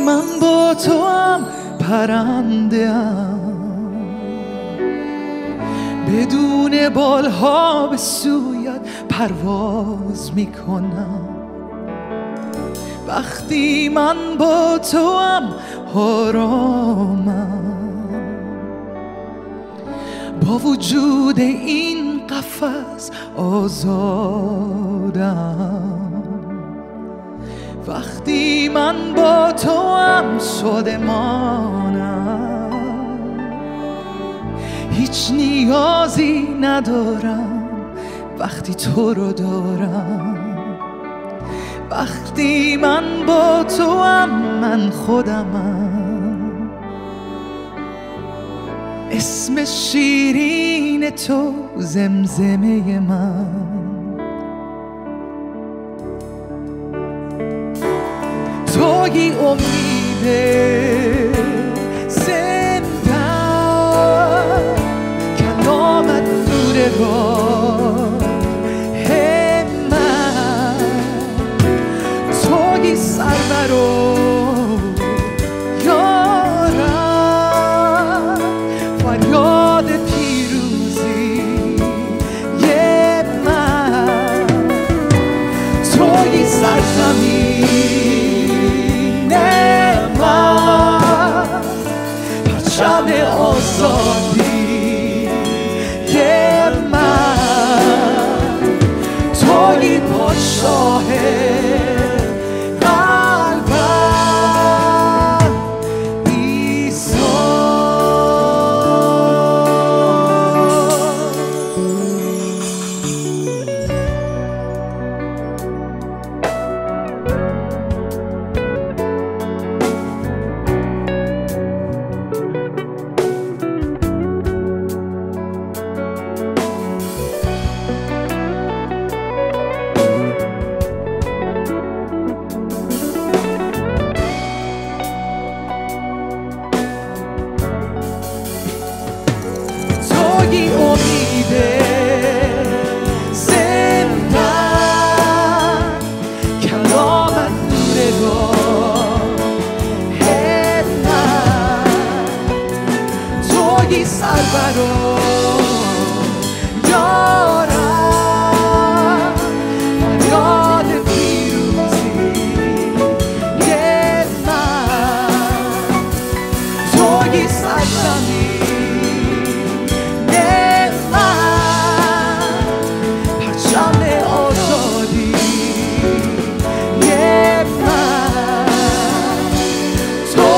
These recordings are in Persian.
من با تو هم پرنده بدون بالها به سویت پرواز می‌کنم. وقتی من با تو هم آرامم. با وجود این قفس آزادم. وقتی من با تو هم شدمانم هیچ نیازی ندارم وقتی تو رو دارم. وقتی من با تو هم من خودمم. اسم شیرین تو زمزمه من. hoy olvidé sentar que a no maturero emma soy salvaro llora fallo de piruzi emma soy salvami آزادی من توی پادشاه 살바로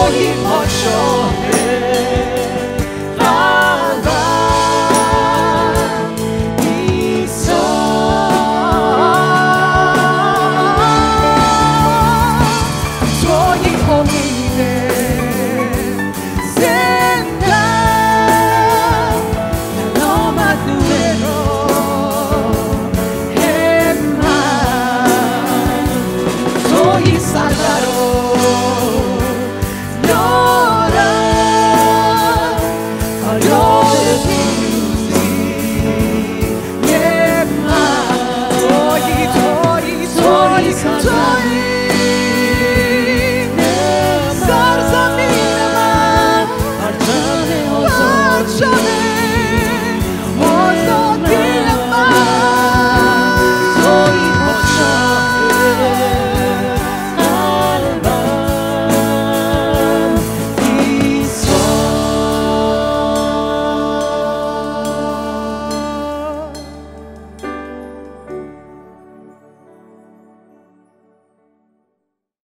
خواهی پادشاه praise, praise,